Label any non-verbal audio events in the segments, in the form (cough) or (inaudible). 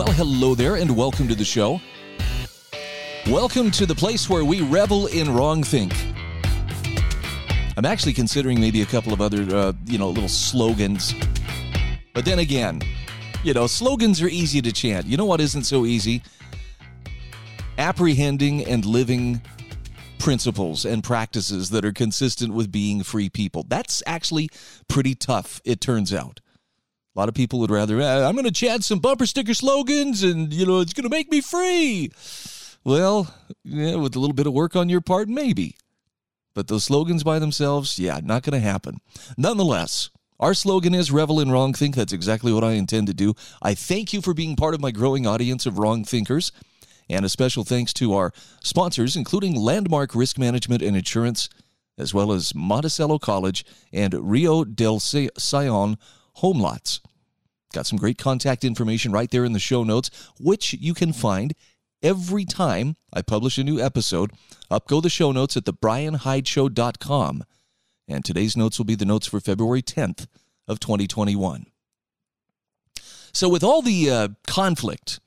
Well, hello there, and welcome to the show. Welcome to the place where we revel in wrong think. I'm actually considering maybe a couple of other, uh, you know, little slogans. But then again, you know, slogans are easy to chant. You know what isn't so easy? Apprehending and living principles and practices that are consistent with being free people. That's actually pretty tough, it turns out. A lot of people would rather, uh, I'm going to chant some bumper sticker slogans and, you know, it's going to make me free. Well, yeah, with a little bit of work on your part, maybe. But those slogans by themselves, yeah, not going to happen. Nonetheless, our slogan is Revel in Wrong Think. That's exactly what I intend to do. I thank you for being part of my growing audience of wrong thinkers. And a special thanks to our sponsors, including Landmark Risk Management and Insurance, as well as Monticello College and Rio del Sion Home Lots. Got some great contact information right there in the show notes, which you can find every time I publish a new episode. Up go the show notes at thebrianhydeshow.com. And today's notes will be the notes for February 10th of 2021. So with all the uh, conflict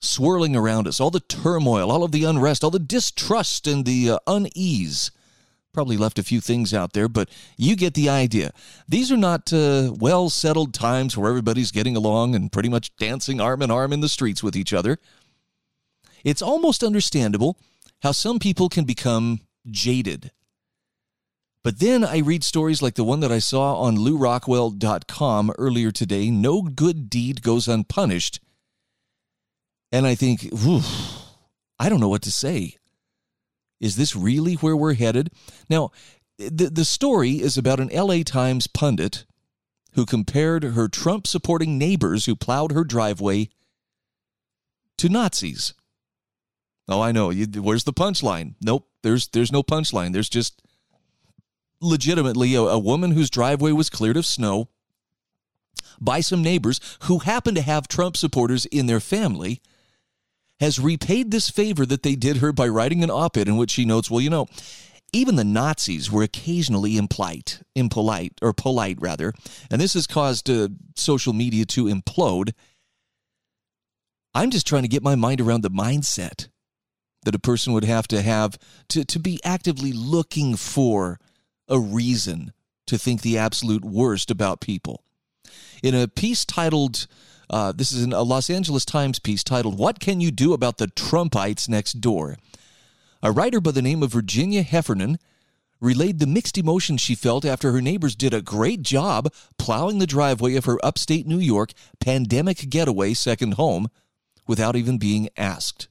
swirling around us, all the turmoil, all of the unrest, all the distrust and the uh, unease, probably left a few things out there, but you get the idea. These are not uh, well settled times where everybody's getting along and pretty much dancing arm in arm in the streets with each other. It's almost understandable how some people can become jaded but then I read stories like the one that I saw on lewrockwell.com earlier today no good deed goes unpunished. And I think, I don't know what to say. Is this really where we're headed? Now, the, the story is about an LA Times pundit who compared her Trump supporting neighbors who plowed her driveway to Nazis. Oh, I know. You, where's the punchline? Nope. There's there's no punchline. There's just legitimately a, a woman whose driveway was cleared of snow by some neighbors who happen to have Trump supporters in their family has repaid this favor that they did her by writing an op ed in which she notes, well, you know, even the Nazis were occasionally impolite, impolite, or polite rather, and this has caused uh, social media to implode. I'm just trying to get my mind around the mindset that a person would have to have to, to be actively looking for a reason to think the absolute worst about people. In a piece titled, uh, this is a Los Angeles Times piece titled, What Can You Do About the Trumpites Next Door? A writer by the name of Virginia Heffernan relayed the mixed emotions she felt after her neighbors did a great job plowing the driveway of her upstate New York pandemic getaway second home without even being asked.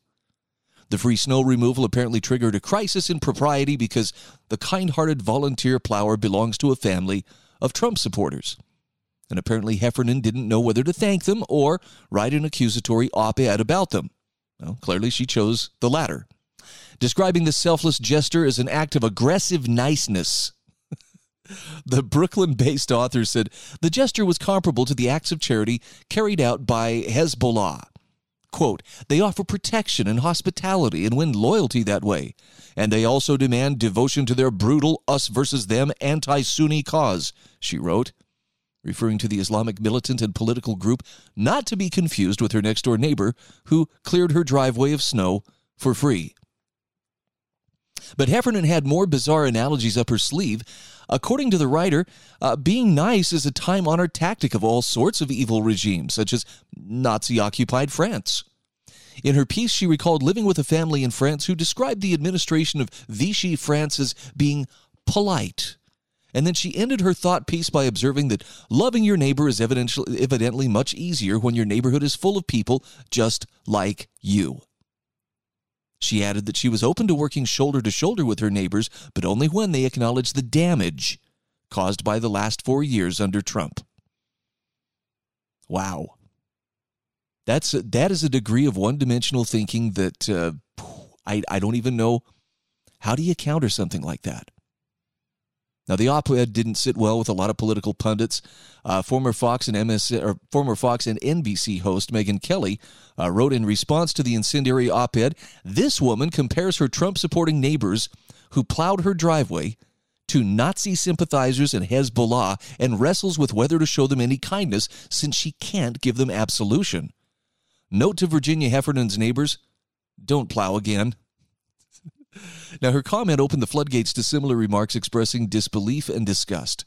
The free snow removal apparently triggered a crisis in propriety because the kind hearted volunteer plower belongs to a family of Trump supporters. And apparently Heffernan didn't know whether to thank them or write an accusatory op ed about them. Well, clearly she chose the latter. Describing the selfless gesture as an act of aggressive niceness. (laughs) the Brooklyn based author said the gesture was comparable to the acts of charity carried out by Hezbollah Quote, they offer protection and hospitality and win loyalty that way. And they also demand devotion to their brutal us versus them anti Sunni cause, she wrote, referring to the Islamic militant and political group not to be confused with her next door neighbor who cleared her driveway of snow for free. But Heffernan had more bizarre analogies up her sleeve. According to the writer, uh, being nice is a time honored tactic of all sorts of evil regimes, such as Nazi occupied France. In her piece, she recalled living with a family in France who described the administration of Vichy France as being polite. And then she ended her thought piece by observing that loving your neighbor is evidently much easier when your neighborhood is full of people just like you. She added that she was open to working shoulder to shoulder with her neighbors, but only when they acknowledged the damage caused by the last four years under Trump. Wow. That's a, that is a degree of one-dimensional thinking that uh, I I don't even know how do you counter something like that. Now, the op-ed didn't sit well with a lot of political pundits. Uh, former Fox and MS or former Fox and NBC host Megyn Kelly uh, wrote in response to the incendiary op-ed, "This woman compares her Trump-supporting neighbors who plowed her driveway to Nazi sympathizers and Hezbollah and wrestles with whether to show them any kindness since she can't give them absolution." Note to Virginia Heffernan's neighbors: Don't plow again. Now, her comment opened the floodgates to similar remarks expressing disbelief and disgust.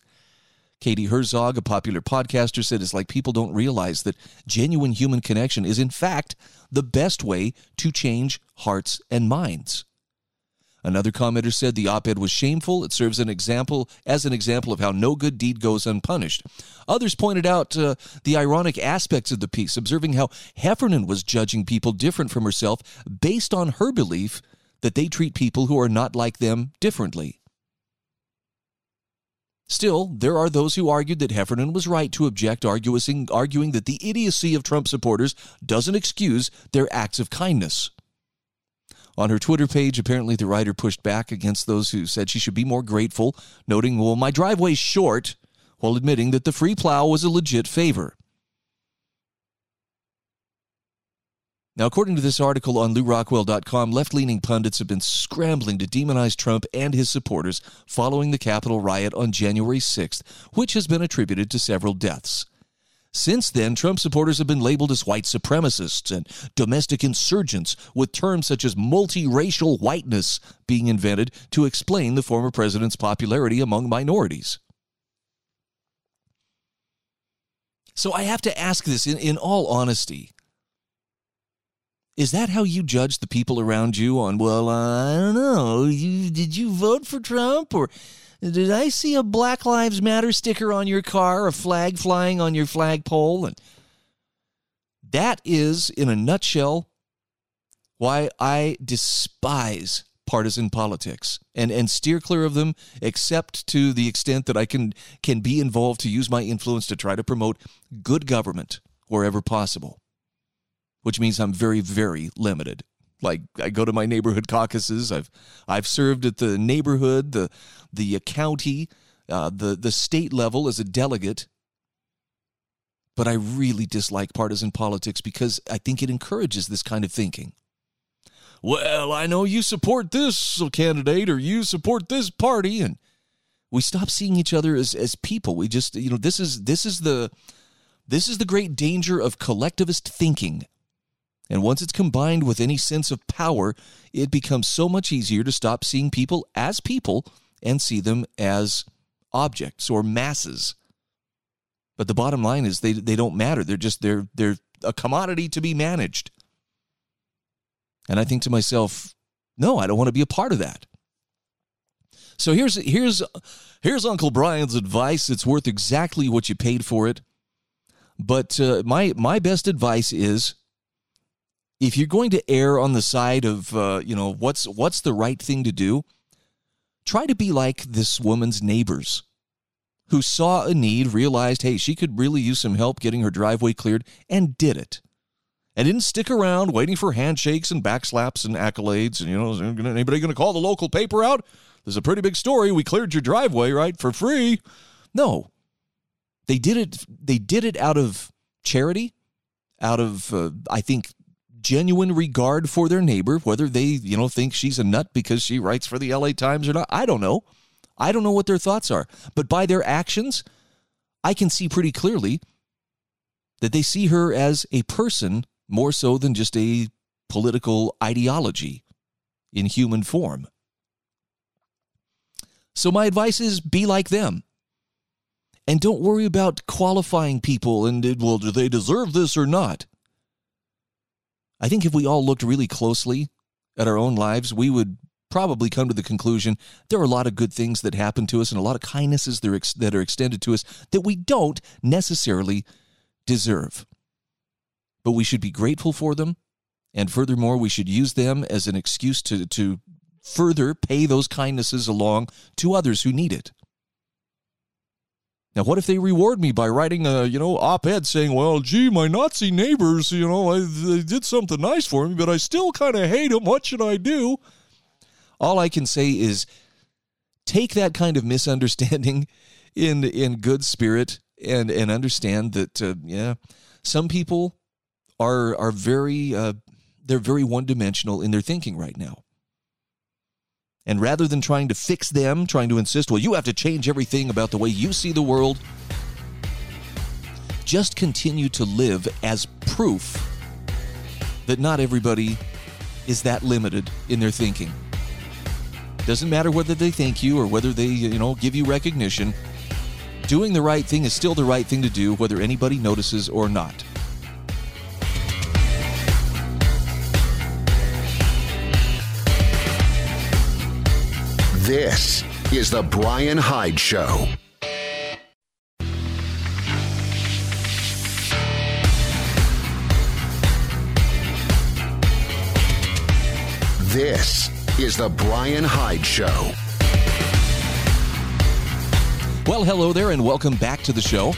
Katie Herzog, a popular podcaster, said it's like people don't realize that genuine human connection is, in fact, the best way to change hearts and minds. Another commenter said the op-ed was shameful. It serves an example as an example of how no good deed goes unpunished. Others pointed out uh, the ironic aspects of the piece, observing how Heffernan was judging people different from herself based on her belief that they treat people who are not like them differently. Still, there are those who argued that Heffernan was right to object, arguing, arguing that the idiocy of Trump supporters doesn't excuse their acts of kindness. On her Twitter page, apparently the writer pushed back against those who said she should be more grateful, noting, Well, my driveway's short, while admitting that the free plow was a legit favor. Now, according to this article on LewRockwell.com, left leaning pundits have been scrambling to demonize Trump and his supporters following the Capitol riot on January 6th, which has been attributed to several deaths. Since then, Trump supporters have been labeled as white supremacists and domestic insurgents, with terms such as multiracial whiteness being invented to explain the former president's popularity among minorities. So I have to ask this in, in all honesty. Is that how you judge the people around you on, well, uh, I don't know, you, did you vote for Trump or did I see a Black Lives Matter sticker on your car, a flag flying on your flagpole? And that is, in a nutshell, why I despise partisan politics and, and steer clear of them, except to the extent that I can can be involved to use my influence to try to promote good government wherever possible which means I'm very, very limited. Like I go to my neighborhood caucuses. I've I've served at the neighborhood, the the county, uh, the the state level as a delegate. But I really dislike partisan politics because I think it encourages this kind of thinking. Well, I know you support this candidate or you support this party, and we stop seeing each other as as people. We just you know this is this is the this is the great danger of collectivist thinking and once it's combined with any sense of power, it becomes so much easier to stop seeing people as people and see them as objects or masses. But the bottom line is they, they don't matter. They're just they're they're a commodity to be managed. And I think to myself, no, I don't want to be a part of that. So here's here's here's Uncle Brian's advice. It's worth exactly what you paid for it. But uh, my my best advice is if you're going to err on the side of uh, you know what's what's the right thing to do try to be like this woman's neighbors who saw a need realized hey she could really use some help getting her driveway cleared and did it. And didn't stick around waiting for handshakes and backslaps and accolades and you know anybody going to call the local paper out? There's a pretty big story. We cleared your driveway right for free. No. They did it they did it out of charity out of uh, i think genuine regard for their neighbor, whether they, you know, think she's a nut because she writes for the LA Times or not. I don't know. I don't know what their thoughts are. But by their actions, I can see pretty clearly that they see her as a person more so than just a political ideology in human form. So, my advice is be like them. And don't worry about qualifying people and, well, do they deserve this or not? I think if we all looked really closely at our own lives, we would probably come to the conclusion there are a lot of good things that happen to us and a lot of kindnesses that are extended to us that we don't necessarily deserve. But we should be grateful for them. And furthermore, we should use them as an excuse to, to further pay those kindnesses along to others who need it. Now, what if they reward me by writing a, you know, op-ed saying, well, gee, my Nazi neighbors, you know, I, they did something nice for me, but I still kind of hate them. What should I do? All I can say is take that kind of misunderstanding (laughs) in in good spirit and and understand that uh, yeah, some people are are very uh, they're very one dimensional in their thinking right now. And rather than trying to fix them, trying to insist, well, you have to change everything about the way you see the world, just continue to live as proof that not everybody is that limited in their thinking. Doesn't matter whether they thank you or whether they, you know, give you recognition. Doing the right thing is still the right thing to do, whether anybody notices or not. This is The Brian Hyde Show. This is The Brian Hyde Show. Well, hello there, and welcome back to the show.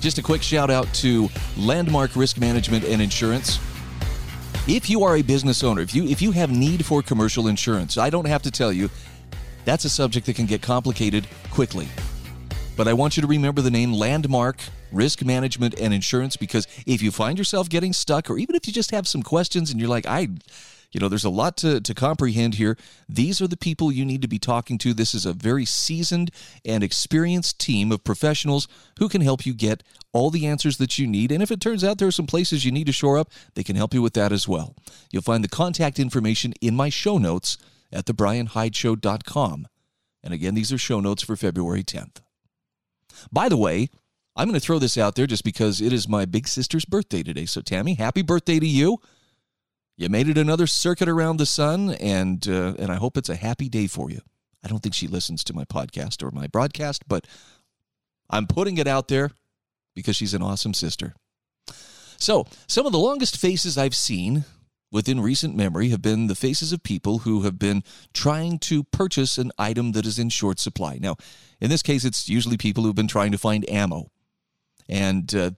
Just a quick shout out to Landmark Risk Management and Insurance. If you are a business owner, if you if you have need for commercial insurance, I don't have to tell you, that's a subject that can get complicated quickly. But I want you to remember the name Landmark Risk Management and Insurance because if you find yourself getting stuck or even if you just have some questions and you're like, I you know, there's a lot to, to comprehend here. These are the people you need to be talking to. This is a very seasoned and experienced team of professionals who can help you get all the answers that you need. And if it turns out there are some places you need to shore up, they can help you with that as well. You'll find the contact information in my show notes at thebrianhydeshow.com. And again, these are show notes for February 10th. By the way, I'm going to throw this out there just because it is my big sister's birthday today. So, Tammy, happy birthday to you. You made it another circuit around the sun, and uh, and I hope it's a happy day for you. I don't think she listens to my podcast or my broadcast, but I'm putting it out there because she's an awesome sister. So, some of the longest faces I've seen within recent memory have been the faces of people who have been trying to purchase an item that is in short supply. Now, in this case, it's usually people who've been trying to find ammo and uh,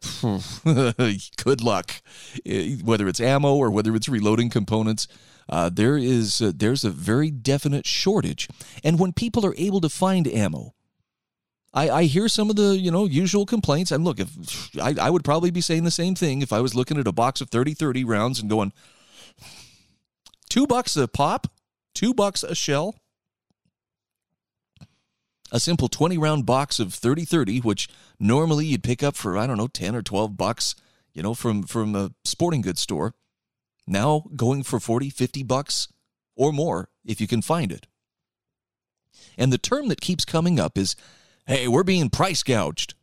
(laughs) good luck. Whether it's ammo or whether it's reloading components uh, there is uh, there's a very definite shortage. And when people are able to find ammo I, I hear some of the you know usual complaints. And look if I, I would probably be saying the same thing if i was looking at a box of 30 30 rounds and going two bucks a pop? Two bucks a shell a simple 20 round box of 30 30 which normally you'd pick up for i don't know 10 or 12 bucks you know from from a sporting goods store. Now going for 40 50 bucks or more if you can find it. And the term that keeps coming up is hey we're being price gouged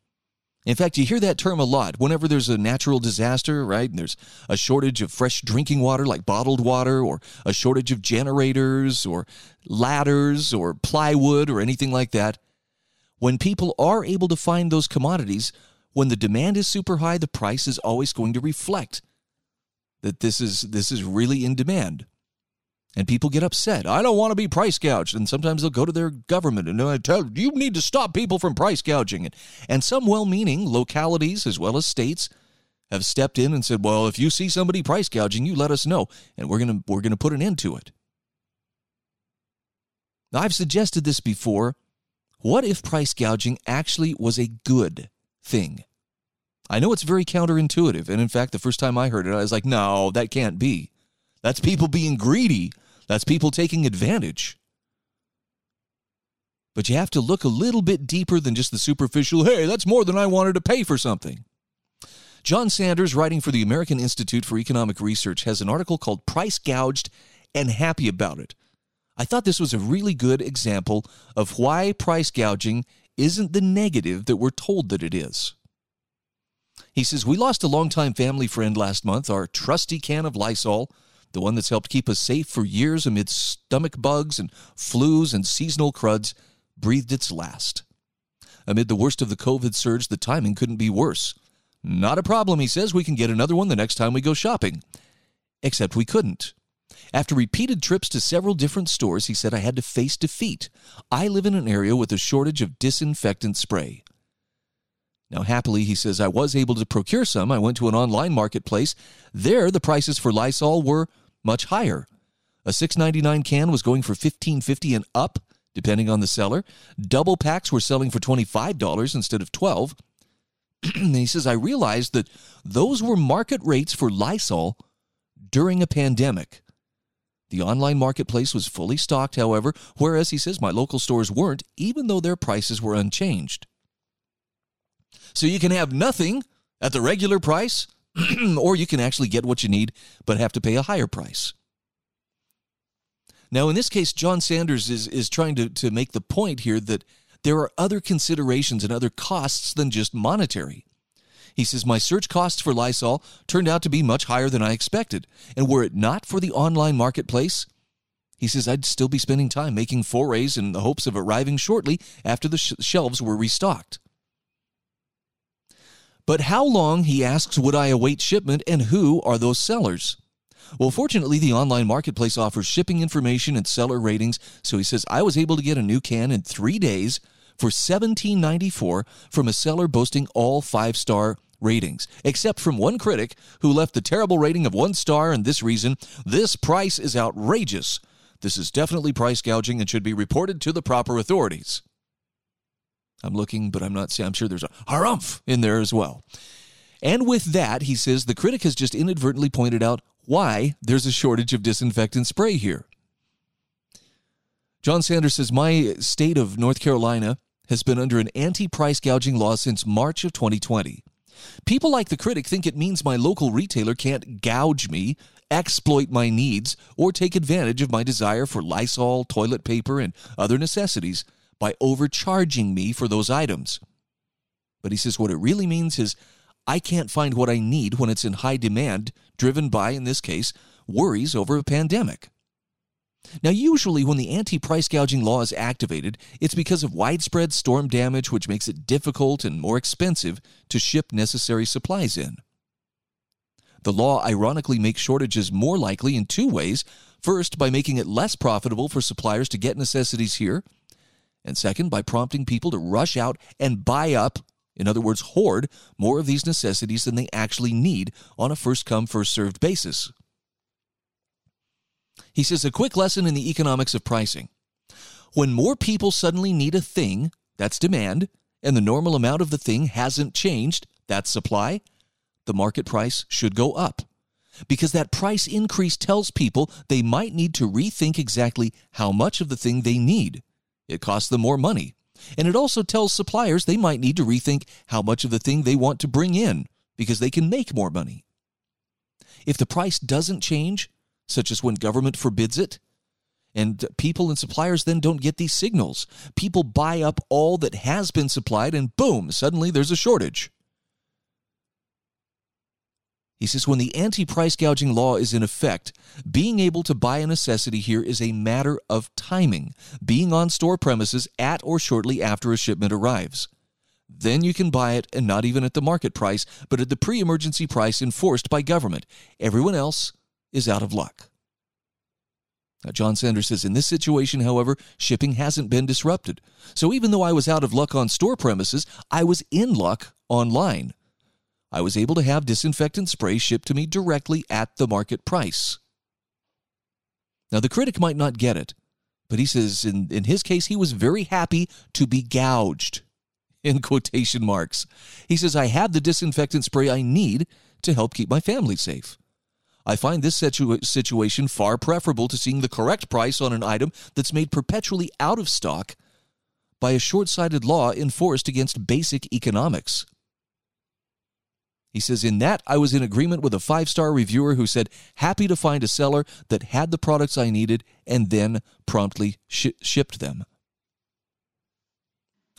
in fact, you hear that term a lot whenever there's a natural disaster, right? And there's a shortage of fresh drinking water like bottled water, or a shortage of generators, or ladders, or plywood, or anything like that. When people are able to find those commodities, when the demand is super high, the price is always going to reflect that this is this is really in demand. And people get upset. I don't want to be price gouged. And sometimes they'll go to their government and tell you need to stop people from price gouging. And some well meaning localities as well as states have stepped in and said, well, if you see somebody price gouging, you let us know. And we're gonna we're gonna put an end to it. Now, I've suggested this before. What if price gouging actually was a good thing? I know it's very counterintuitive. And in fact, the first time I heard it, I was like, no, that can't be. That's people being greedy. That's people taking advantage. But you have to look a little bit deeper than just the superficial, hey, that's more than I wanted to pay for something. Jon Sanders, writing for the American Institute for Economic Research, has an article called Price Gouged and Happy About It. I thought this was a really good example of why price gouging isn't the negative that we're told that it is. He says, We lost a longtime family friend last month, our trusty can of Lysol the one that's helped keep us safe for years amid stomach bugs and flus and seasonal cruds, breathed its last. Amid the worst of the COVID surge, the timing couldn't be worse. Not a problem, he says. We can get another one the next time we go shopping. Except we couldn't. After repeated trips to several different stores, he said, I had to face defeat. I live in an area with a shortage of disinfectant spray. Now, happily, he says, I was able to procure some. I went to an online marketplace. There, the prices for Lysol were much higher. A $6.99 can was going for $15.50 and up, depending on the seller. Double packs were selling for $25 instead of 12 (clears throat) and he says, I realized that those were market rates for Lysol during a pandemic. The online marketplace was fully stocked, however, whereas he says my local stores weren't, even though their prices were unchanged. So you can have nothing at the regular price, (clears throat) or you can actually get what you need, but have to pay a higher price. Now, in this case, Jon Sanders is, is trying to, to make the point here that there are other considerations and other costs than just monetary. He says, My search costs for Lysol turned out to be much higher than I expected. And were it not for the online marketplace, he says, I'd still be spending time making forays in the hopes of arriving shortly after the sh- shelves were restocked. But how long, he asks, would I await shipment and who are those sellers? Well, fortunately, the online marketplace offers shipping information and seller ratings. So he says, I was able to get a new can in three days for $17.94 from a seller boasting all five star ratings, except from one critic who left the terrible rating of one star and this reason this price is outrageous. This is definitely price gouging and should be reported to the proper authorities. I'm looking, but I'm not I'm sure there's a harumph in there as well. And with that, he says the critic has just inadvertently pointed out why there's a shortage of disinfectant spray here. Jon Sanders says, My state of North Carolina has been under an anti price gouging law since March of 2020. People like the critic think it means my local retailer can't gouge me, exploit my needs, or take advantage of my desire for Lysol, toilet paper, and other necessities by overcharging me for those items. But he says what it really means is I can't find what I need when it's in high demand, driven by, in this case, worries over a pandemic. Now, usually when the anti price gouging law is activated, it's because of widespread storm damage, which makes it difficult and more expensive to ship necessary supplies in. The law ironically makes shortages more likely in two ways. First, by making it less profitable for suppliers to get necessities here, and second, by prompting people to rush out and buy up, in other words, hoard, more of these necessities than they actually need on a first come, first served basis. He says a quick lesson in the economics of pricing. When more people suddenly need a thing, that's demand, and the normal amount of the thing hasn't changed, that's supply, the market price should go up. Because that price increase tells people they might need to rethink exactly how much of the thing they need. It costs them more money. And it also tells suppliers they might need to rethink how much of the thing they want to bring in because they can make more money. If the price doesn't change, such as when government forbids it. And people and suppliers then don't get these signals. People buy up all that has been supplied, and boom, suddenly there's a shortage. He says when the anti price gouging law is in effect, being able to buy a necessity here is a matter of timing, being on store premises at or shortly after a shipment arrives. Then you can buy it and not even at the market price, but at the pre emergency price enforced by government. Everyone else is out of luck. Now, Jon Sanders says in this situation, however, shipping hasn't been disrupted. So even though I was out of luck on store premises, I was in luck online. I was able to have disinfectant spray shipped to me directly at the market price. Now, the critic might not get it, but he says in, in his case, he was very happy to be gouged, (laughs) in quotation marks. He says, I have the disinfectant spray I need to help keep my family safe. I find this situ- situation far preferable to seeing the correct price on an item that's made perpetually out of stock by a short sighted law enforced against basic economics. He says, In that, I was in agreement with a five star reviewer who said, happy to find a seller that had the products I needed and then promptly sh- shipped them.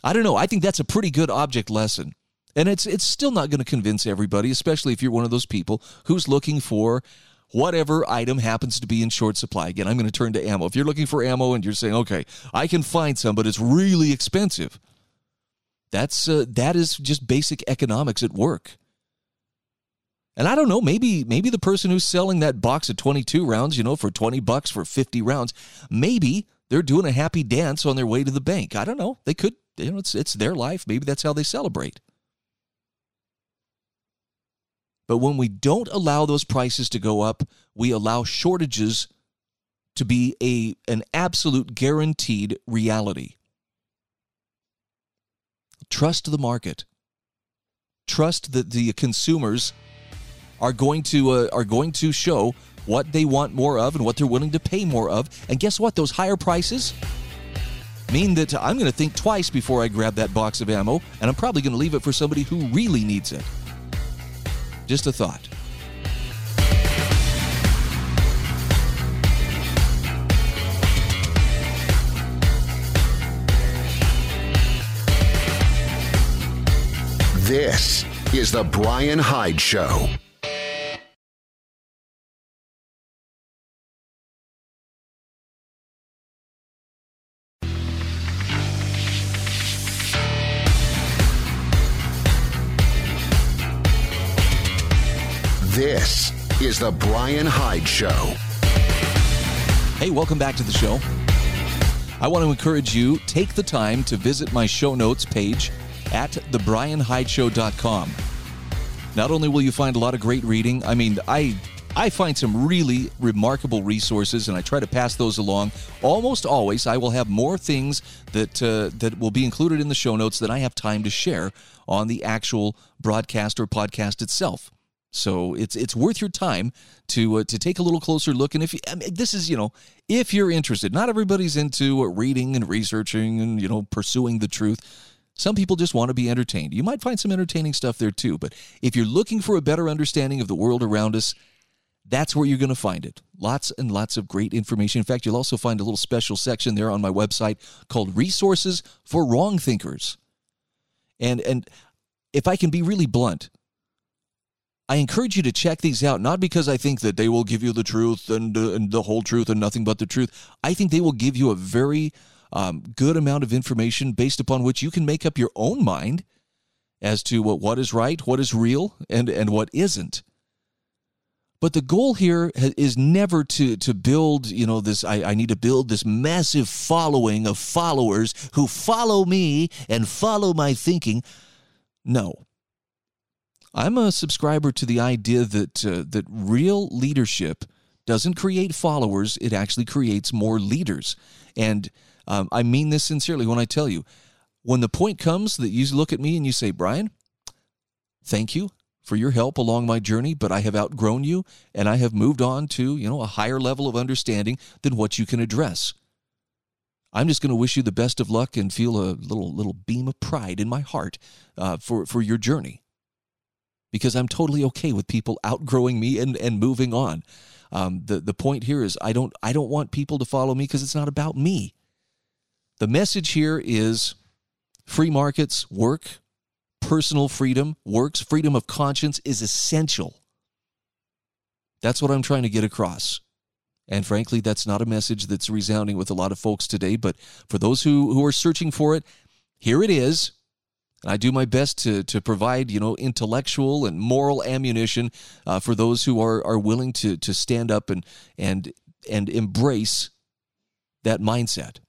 I don't know. I think that's a pretty good object lesson. And it's it's still not going to convince everybody, especially if you're one of those people who's looking for whatever item happens to be in short supply. Again, I'm going to turn to ammo. If you're looking for ammo and you're saying, "Okay, I can find some, but it's really expensive." That's uh, that is just basic economics at work. And I don't know, maybe maybe the person who's selling that box of 22 rounds, you know, for 20 bucks for 50 rounds, maybe they're doing a happy dance on their way to the bank. I don't know. They could, you know, it's it's their life. Maybe that's how they celebrate. But when we don't allow those prices to go up, we allow shortages to be a an absolute guaranteed reality. Trust the market. Trust that the consumers are going to uh, are going to show what they want more of and what they're willing to pay more of. And guess what? Those higher prices mean that I'm going to think twice before I grab that box of ammo, and I'm probably going to leave it for somebody who really needs it. Just a thought. This is The Brian Hyde Show. The Brian Hyde Show. Hey, welcome back to the show. I want to encourage you take the time to visit my show notes page at thebrianhydeshow.com. Not only will you find a lot of great reading, I mean, I I find some really remarkable resources, and I try to pass those along. Almost always, I will have more things that uh, that will be included in the show notes than I have time to share on the actual broadcast or podcast itself. So it's it's worth your time to uh, to take a little closer look. And if you, I mean, this is you know if you're interested, not everybody's into uh, reading and researching and you know pursuing the truth. Some people just want to be entertained. You might find some entertaining stuff there too. But if you're looking for a better understanding of the world around us, that's where you're going to find it. Lots and lots of great information. In fact, you'll also find a little special section there on my website called Resources for Wrong Thinkers. And and if I can be really blunt, I encourage you to check these out, not because I think that they will give you the truth and, uh, and the whole truth and nothing but the truth. I think they will give you a very um, good amount of information based upon which you can make up your own mind as to what, what is right, what is real, and, and what isn't. But the goal here is never to, to build, you know, this, I, I need to build this massive following of followers who follow me and follow my thinking. No I'm a subscriber to the idea that uh, that real leadership doesn't create followers; it actually creates more leaders. And um, I mean this sincerely when I tell you, when the point comes that you look at me and you say, "Brian, thank you for your help along my journey, but I have outgrown you, and I have moved on to you know a higher level of understanding than what you can address." I'm just going to wish you the best of luck and feel a little little beam of pride in my heart uh, for for your journey because I'm totally okay with people outgrowing me and, and moving on. Um, the the point here is I don't I don't want people to follow me because it's not about me. The message here is free markets work, personal freedom works, freedom of conscience is essential. That's what I'm trying to get across. And frankly, that's not a message that's resounding with a lot of folks today. But for those who, who are searching for it, here it is. And I do my best to, to provide, you know, intellectual and moral ammunition uh, for those who are, are willing to, to stand up and, and, and embrace that mindset.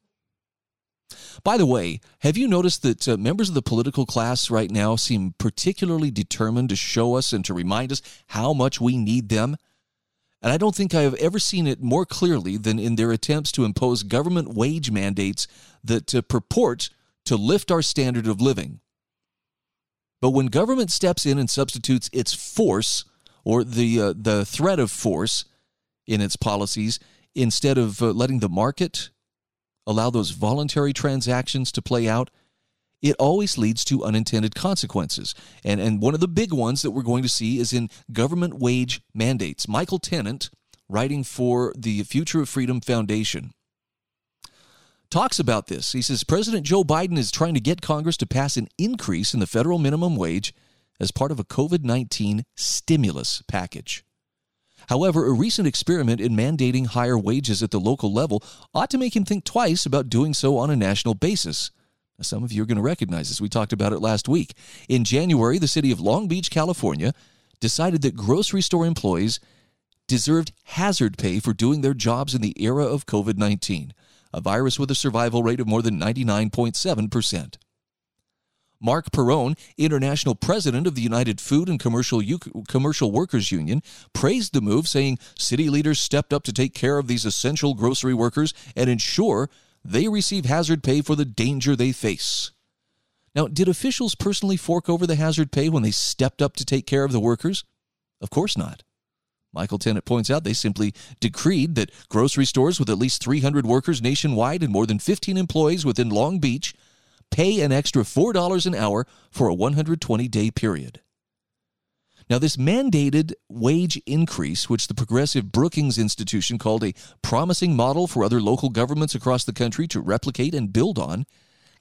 By the way, have you noticed that uh, members of the political class right now seem particularly determined to show us and to remind us how much we need them? And I don't think I have ever seen it more clearly than in their attempts to impose government wage mandates that uh, purport to lift our standard of living. But when government steps in and substitutes its force or the uh, the threat of force in its policies instead of uh, letting the market allow those voluntary transactions to play out, it always leads to unintended consequences. And and one of the big ones that we're going to see is in government wage mandates. Michael Tennant, writing for the Future of Freedom Foundation, talks about this. He says President Joe Biden is trying to get Congress to pass an increase in the federal minimum wage as part of a COVID 19 stimulus package. However, a recent experiment in mandating higher wages at the local level ought to make him think twice about doing so on a national basis. Now, some of you are going to recognize this. We talked about it last week. In January, the city of Long Beach, California, decided that grocery store employees deserved hazard pay for doing their jobs in the era of COVID 19, a virus with a survival rate of more than 99.7%. Marc Perrone, international president of the United Food and Commercial, U- Commercial Workers Union, praised the move, saying city leaders stepped up to take care of these essential grocery workers and ensure they receive hazard pay for the danger they face. Now, did officials personally fork over the hazard pay when they stepped up to take care of the workers? Of course not. Michael Tennant points out they simply decreed that grocery stores with at least 300 workers nationwide and more than 15 employees within Long Beach pay an extra $4 an hour for a 120 day period. Now, this mandated wage increase, which the progressive Brookings Institution called a promising model for other local governments across the country to replicate and build on,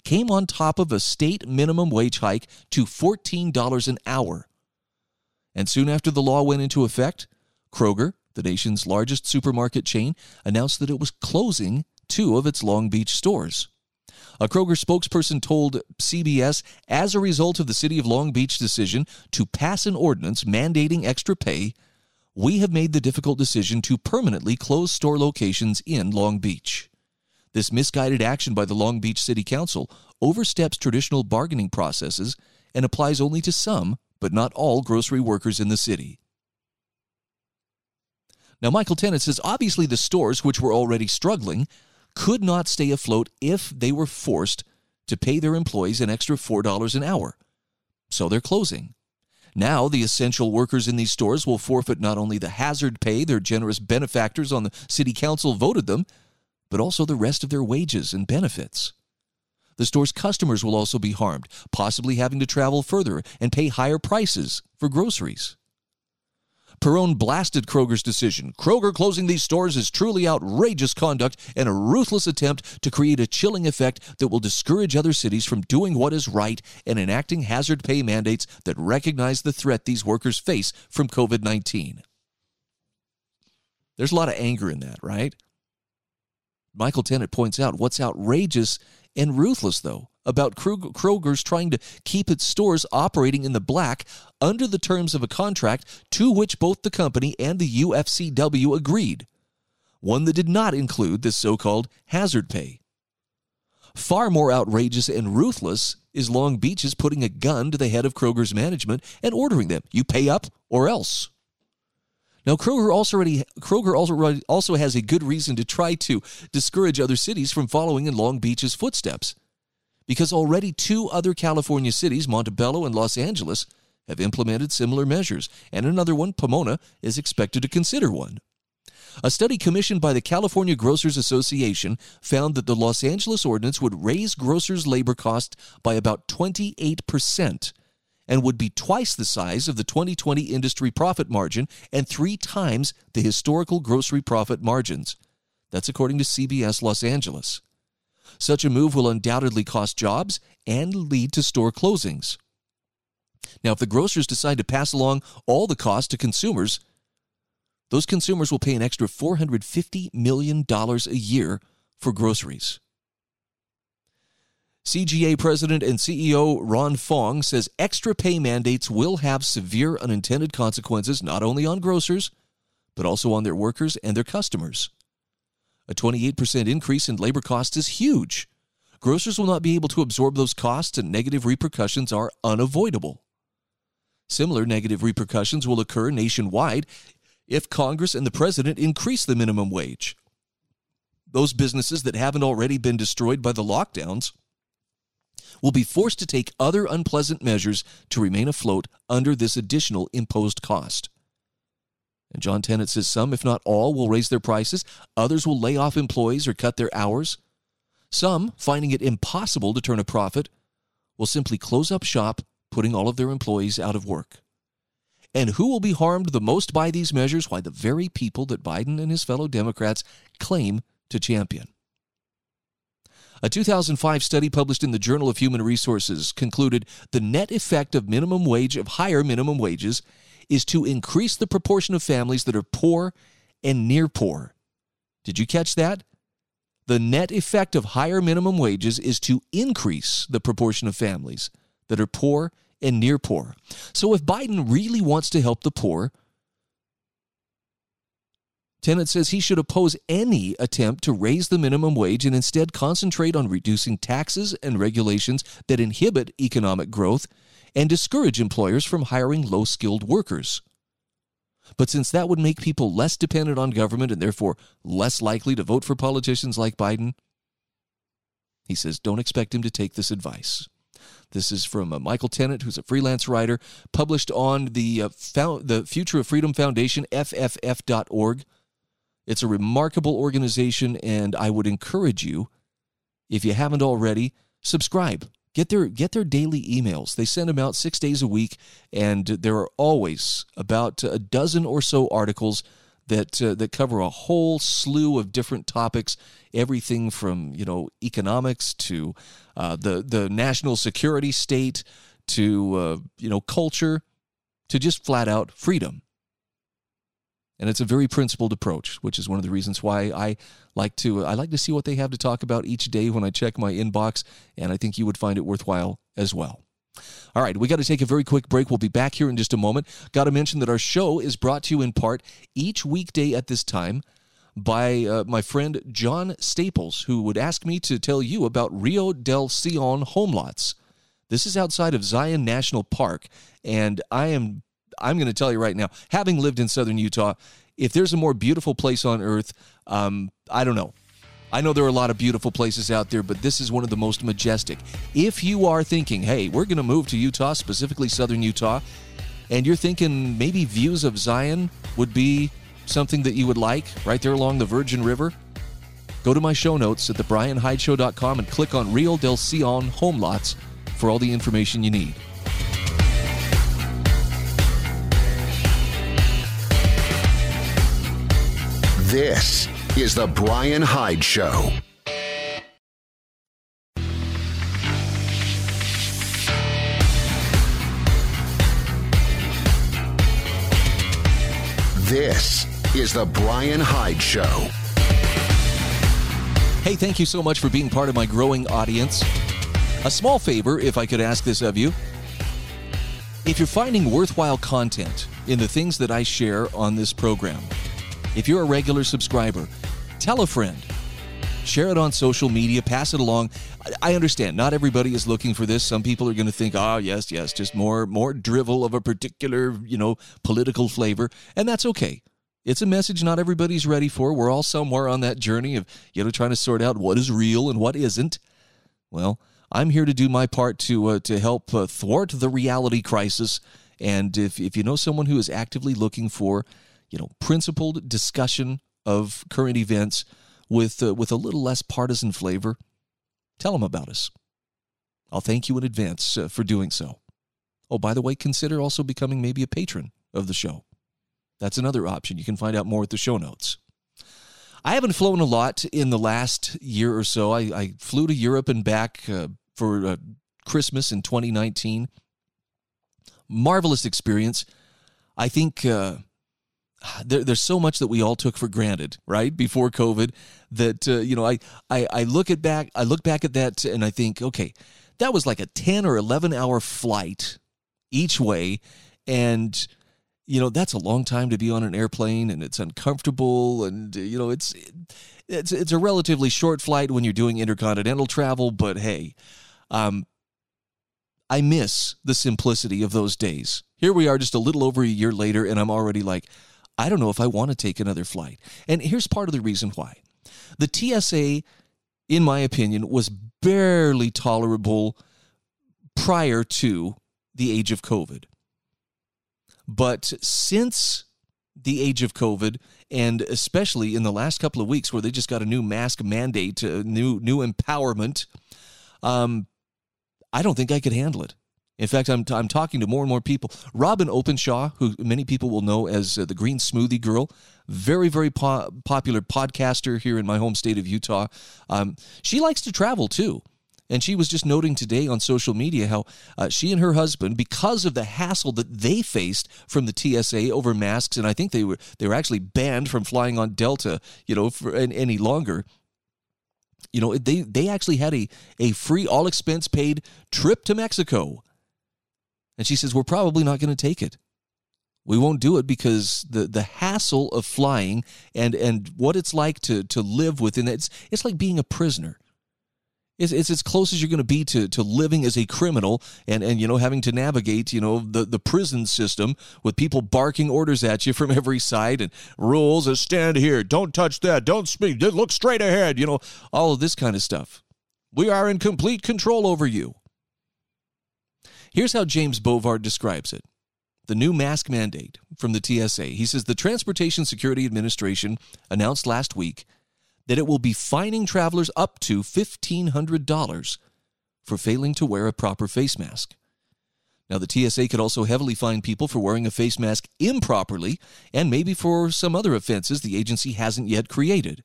came on top of a state minimum wage hike to $14 an hour. And soon after the law went into effect, Kroger, the nation's largest supermarket chain, announced that it was closing two of its Long Beach stores. A Kroger spokesperson told CBS as a result of the City of Long Beach decision to pass an ordinance mandating extra pay, we have made the difficult decision to permanently close store locations in Long Beach. This misguided action by the Long Beach City Council oversteps traditional bargaining processes and applies only to some, but not all, grocery workers in the city. Now, Michael Tennant says obviously the stores, which were already struggling, could not stay afloat if they were forced to pay their employees an extra $4 an hour. So they're closing. Now, the essential workers in these stores will forfeit not only the hazard pay their generous benefactors on the city council voted them, but also the rest of their wages and benefits. The store's customers will also be harmed, possibly having to travel further and pay higher prices for groceries. Perrone blasted Kroger's decision. Kroger closing these stores is truly outrageous conduct and a ruthless attempt to create a chilling effect that will discourage other cities from doing what is right and enacting hazard pay mandates that recognize the threat these workers face from COVID 19. There's a lot of anger in that, right? Michael Tennant points out what's outrageous and ruthless, though, about Kroger's trying to keep its stores operating in the black under the terms of a contract to which both the company and the UFCW agreed, one that did not include this so called hazard pay. Far more outrageous and ruthless is Long Beach's putting a gun to the head of Kroger's management and ordering them you pay up or else. Now, Kroger also already Kroger also also has a good reason to try to discourage other cities from following in Long Beach's footsteps, because already two other California cities, Montebello and Los Angeles, have implemented similar measures, and another one, Pomona, is expected to consider one. A study commissioned by the California Grocers Association found that the Los Angeles ordinance would raise grocers' labor costs by about 28 percent and would be twice the size of the 2020 industry profit margin and three times the historical grocery profit margins. That's according to CBS Los Angeles. Such a move will undoubtedly cost jobs and lead to store closings. Now, if the grocers decide to pass along all the cost to consumers, those consumers will pay an extra $450 million a year for groceries. CGA President and CEO Ron Fong says extra pay mandates will have severe unintended consequences not only on grocers, but also on their workers and their customers. A 28% increase in labor costs is huge. Grocers will not be able to absorb those costs, and negative repercussions are unavoidable. Similar negative repercussions will occur nationwide if Congress and the president increase the minimum wage. Those businesses that haven't already been destroyed by the lockdowns will be forced to take other unpleasant measures to remain afloat under this additional imposed cost. And John Tennant says some, if not all, will raise their prices, others will lay off employees or cut their hours. Some, finding it impossible to turn a profit, will simply close up shop, putting all of their employees out of work. And who will be harmed the most by these measures? Why, the very people that Biden and his fellow Democrats claim to champion. A 2005 study published in the Journal of Human Resources concluded the net effect of minimum wage of higher minimum wages is to increase the proportion of families that are poor and near poor. Did you catch that? The net effect of higher minimum wages is to increase the proportion of families that are poor and near poor. So if Biden really wants to help the poor, Tennant says he should oppose any attempt to raise the minimum wage and instead concentrate on reducing taxes and regulations that inhibit economic growth and discourage employers from hiring low skilled workers. But since that would make people less dependent on government and therefore less likely to vote for politicians like Biden, he says don't expect him to take this advice. This is from uh, Michael Tennant, who's a freelance writer, published on the, uh, the Future of Freedom Foundation, FFF.org. It's a remarkable organization, and I would encourage you, if you haven't already, subscribe. Get their get their daily emails. They send them out six days a week, and there are always about a dozen or so articles that uh, that cover a whole slew of different topics, everything from you know economics to uh, the the national security state to uh, you know culture to just flat out freedom. And it's a very principled approach, which is one of the reasons why I like to I like to see what they have to talk about each day when I check my inbox, and I think you would find it worthwhile as well. All right, we got to take a very quick break. We'll be back here in just a moment. Got to mention that our show is brought to you in part each weekday at this time by uh, my friend John Staples, who would ask me to tell you about Rio del Sion home lots. This is outside of Zion National Park, and I am I'm going to tell you right now, having lived in southern Utah, if there's a more beautiful place on earth, um, I don't know. I know there are a lot of beautiful places out there, but this is one of the most majestic. If you are thinking, hey, we're going to move to Utah, specifically southern Utah, and you're thinking maybe views of Zion would be something that you would like right there along the Virgin River, go to my show notes at thebrianhydeshow.com and click on Rio del Sion home lots for all the information you need. This is The Brian Hyde Show. This is The Brian Hyde Show. Hey, thank you so much for being part of my growing audience. A small favor, if I could ask this of you. If you're finding worthwhile content in the things that I share on this program, if you're a regular subscriber, tell a friend. Share it on social media, pass it along. I understand not everybody is looking for this. Some people are going to think, "Oh, yes, yes, just more more drivel of a particular, you know, political flavor." And that's okay. It's a message not everybody's ready for. We're all somewhere on that journey of, you know, trying to sort out what is real and what isn't. Well, I'm here to do my part to uh, to help uh, thwart the reality crisis. And if if you know someone who is actively looking for you know, principled discussion of current events with uh, with a little less partisan flavor, tell them about us. I'll thank you in advance uh, for doing so. Oh, by the way, consider also becoming maybe a patron of the show. That's another option. You can find out more at the show notes. I haven't flown a lot in the last year or so. I, I flew to Europe and back uh, for uh, Christmas in 2019. Marvelous experience. I think uh, there, there's so much that we all took for granted, right, before COVID. That uh, you know, I, I I look at back, I look back at that, and I think, okay, that was like a ten or eleven hour flight each way, and you know that's a long time to be on an airplane, and it's uncomfortable, and you know it's it's it's a relatively short flight when you're doing intercontinental travel, but hey, um, I miss the simplicity of those days. Here we are, just a little over a year later, and I'm already like I don't know if I want to take another flight. And here's part of the reason why. The TSA, in my opinion, was barely tolerable prior to the age of COVID. But since the age of COVID, and especially in the last couple of weeks where they just got a new mask mandate, new new empowerment, um, I don't think I could handle it. In fact, I'm, t- I'm talking to more and more people. Robyn Openshaw, who many people will know as uh, the Green Smoothie Girl, very, very po- popular podcaster here in my home state of Utah. Um, she likes to travel too. And she was just noting today on social media how uh, she and her husband, because of the hassle that they faced from the TSA over masks, and I think they were they were actually banned from flying on Delta, you know, for any longer. You know, they they actually had a a free all expense paid trip to Mexico and she says, We're probably not going to take it. We won't do it because the, the hassle of flying and, and what it's like to, to live within it, it's, it's like being a prisoner. It's, it's as close as you're going to be to, to living as a criminal and, and you know having to navigate you know the, the prison system with people barking orders at you from every side and rules as stand here don't touch that don't speak look straight ahead you know all of this kind of stuff we are in complete control over you here's how James Bovard describes it the new mask mandate from the TSA. He says the Transportation Security Administration announced last week that it will be fining travelers up to $1,500 for failing to wear a proper face mask. Now, the TSA could also heavily fine people for wearing a face mask improperly and maybe for some other offenses the agency hasn't yet created.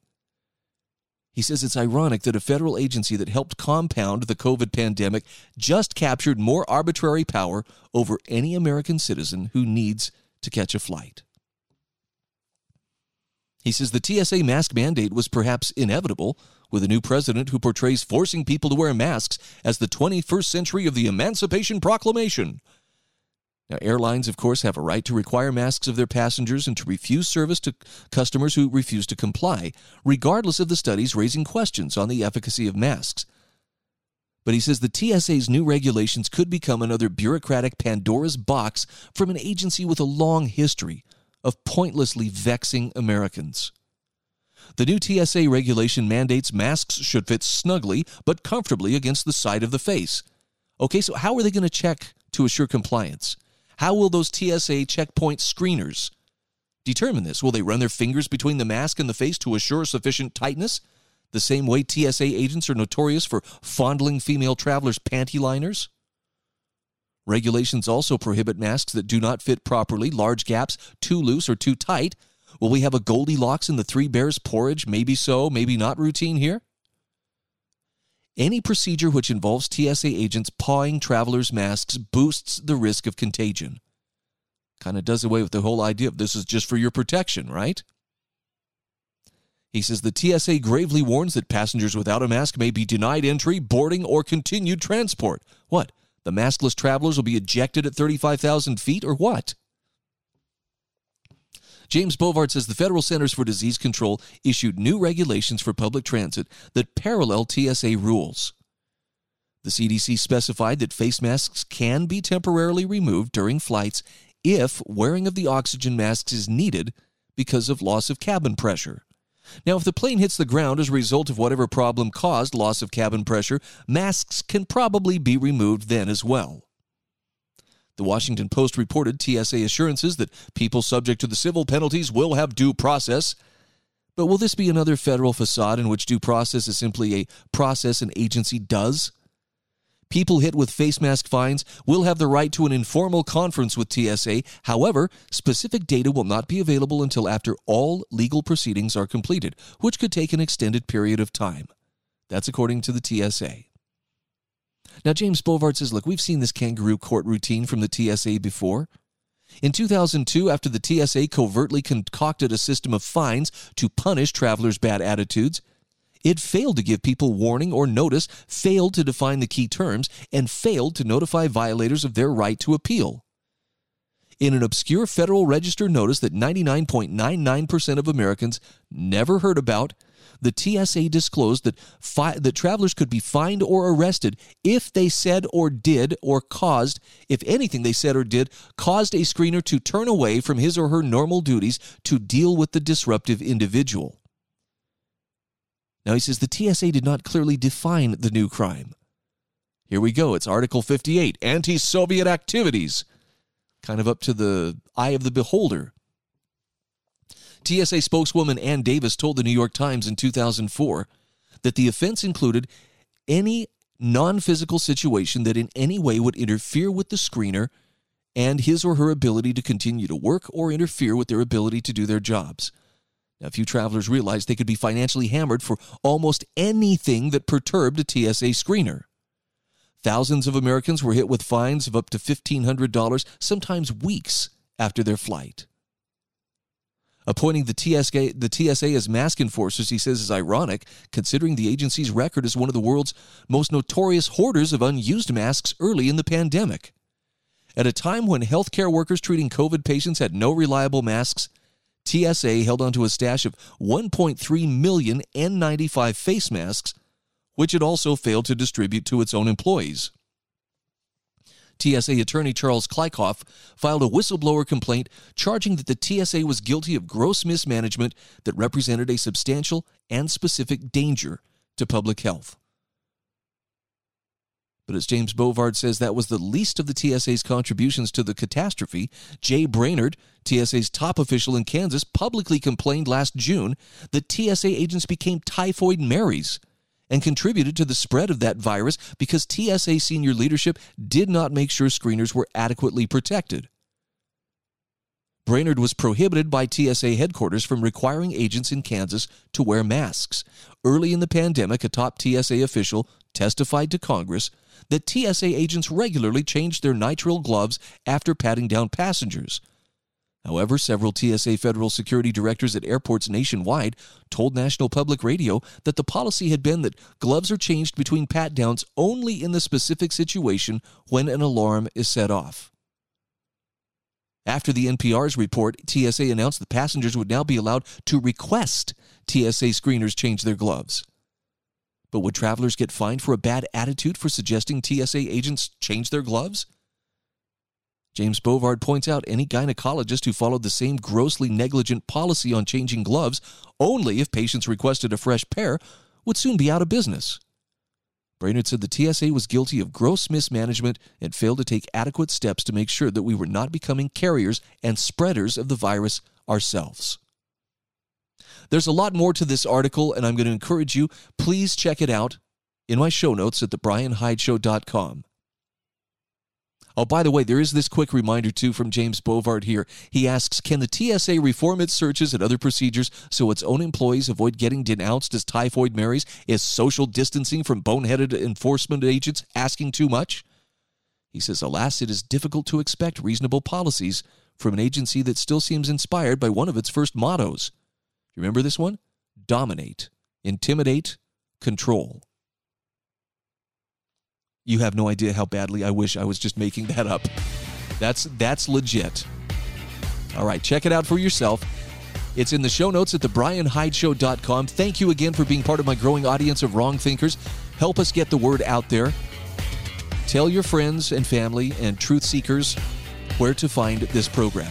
He says it's ironic that a federal agency that helped compound the COVID pandemic just captured more arbitrary power over any American citizen who needs to catch a flight. He says the TSA mask mandate was perhaps inevitable, with a new president who portrays forcing people to wear masks as the 21st century of the Emancipation Proclamation. Now, airlines, of course, have a right to require masks of their passengers and to refuse service to customers who refuse to comply, regardless of the studies raising questions on the efficacy of masks. But he says the TSA's new regulations could become another bureaucratic Pandora's box from an agency with a long history of pointlessly vexing Americans. The new TSA regulation mandates masks should fit snugly but comfortably against the side of the face. Okay, so how are they going to check to assure compliance? How will those TSA checkpoint screeners determine this? Will they run their fingers between the mask and the face to assure sufficient tightness? The same way TSA agents are notorious for fondling female travelers' panty liners? Regulations also prohibit masks that do not fit properly, large gaps, too loose, or too tight. Will we have a Goldilocks in the Three Bears porridge? Maybe so, maybe not routine here? Any procedure which involves TSA agents pawing travelers' masks boosts the risk of contagion. Kind of does away with the whole idea of this is just for your protection, right? He says the TSA gravely warns that passengers without a mask may be denied entry, boarding, or continued transport. What? The maskless travelers will be ejected at 35,000 feet, or what? James Bovard says the Federal Centers for Disease Control issued new regulations for public transit that parallel TSA rules. The CDC specified that face masks can be temporarily removed during flights if wearing of the oxygen masks is needed because of loss of cabin pressure. Now, if the plane hits the ground as a result of whatever problem caused loss of cabin pressure, masks can probably be removed then as well. The Washington Post reported TSA assurances that people subject to the civil penalties will have due process. But will this be another federal facade in which due process is simply a process an agency does? People hit with face mask fines will have the right to an informal conference with TSA. However, specific data will not be available until after all legal proceedings are completed, which could take an extended period of time. That's according to the TSA. Now, James Bovard says, look, we've seen this kangaroo court routine from the TSA before. In 2002, after the TSA covertly concocted a system of fines to punish travelers' bad attitudes, it failed to give people warning or notice, failed to define the key terms, and failed to notify violators of their right to appeal. In an obscure Federal Register notice that 99.99% of Americans never heard about, the TSA disclosed that, fi- that travelers could be fined or arrested if they said or did or caused, if anything they said or did, caused a screener to turn away from his or her normal duties to deal with the disruptive individual. Now he says the TSA did not clearly define the new crime. Here we go. It's Article 58 Anti Soviet Activities. Kind of up to the eye of the beholder. TSA spokeswoman Ann Davis told the New York Times in 2004 that the offense included any non physical situation that in any way would interfere with the screener and his or her ability to continue to work or interfere with their ability to do their jobs. Now, few travelers realized they could be financially hammered for almost anything that perturbed a TSA screener. Thousands of Americans were hit with fines of up to $1,500, sometimes weeks after their flight. Appointing the TSA, the TSA as mask enforcers, he says, is ironic, considering the agency's record as one of the world's most notorious hoarders of unused masks early in the pandemic. At a time when healthcare workers treating COVID patients had no reliable masks, TSA held onto a stash of 1.3 million N95 face masks, which it also failed to distribute to its own employees. TSA attorney Charles Kielkopf filed a whistleblower complaint charging that the TSA was guilty of gross mismanagement that represented a substantial and specific danger to public health. But as James Bovard says, that was the least of the TSA's contributions to the catastrophe. Jay Brainard, TSA's top official in Kansas, publicly complained last June that TSA agents became typhoid Marys and contributed to the spread of that virus because TSA senior leadership did not make sure screeners were adequately protected. Brainard was prohibited by TSA headquarters from requiring agents in Kansas to wear masks. Early in the pandemic, a top TSA official testified to Congress that TSA agents regularly changed their nitrile gloves after patting down passengers. However, several TSA federal security directors at airports nationwide told National Public Radio that the policy had been that gloves are changed between pat downs only in the specific situation when an alarm is set off. After the NPR's report, TSA announced that passengers would now be allowed to request TSA screeners change their gloves. But would travelers get fined for a bad attitude for suggesting TSA agents change their gloves? James Bovard points out any gynecologist who followed the same grossly negligent policy on changing gloves only if patients requested a fresh pair would soon be out of business. Brainard said the TSA was guilty of gross mismanagement and failed to take adequate steps to make sure that we were not becoming carriers and spreaders of the virus ourselves. There's a lot more to this article, and I'm going to encourage you, please check it out in my show notes at thebrianhydeshow.com. Oh, by the way, there is this quick reminder too from James Bovard here. He asks Can the TSA reform its searches and other procedures so its own employees avoid getting denounced as typhoid Marys? Is social distancing from boneheaded enforcement agents asking too much? He says, Alas, it is difficult to expect reasonable policies from an agency that still seems inspired by one of its first mottos You Remember this one? Dominate, intimidate, control. You have no idea how badly I wish I was just making that up. That's that's legit. All right, check it out for yourself. It's in the show notes at thebrianhydeshow.com. Thank you again for being part of my growing audience of wrong thinkers. Help us get the word out there. Tell your friends and family and truth seekers where to find this program.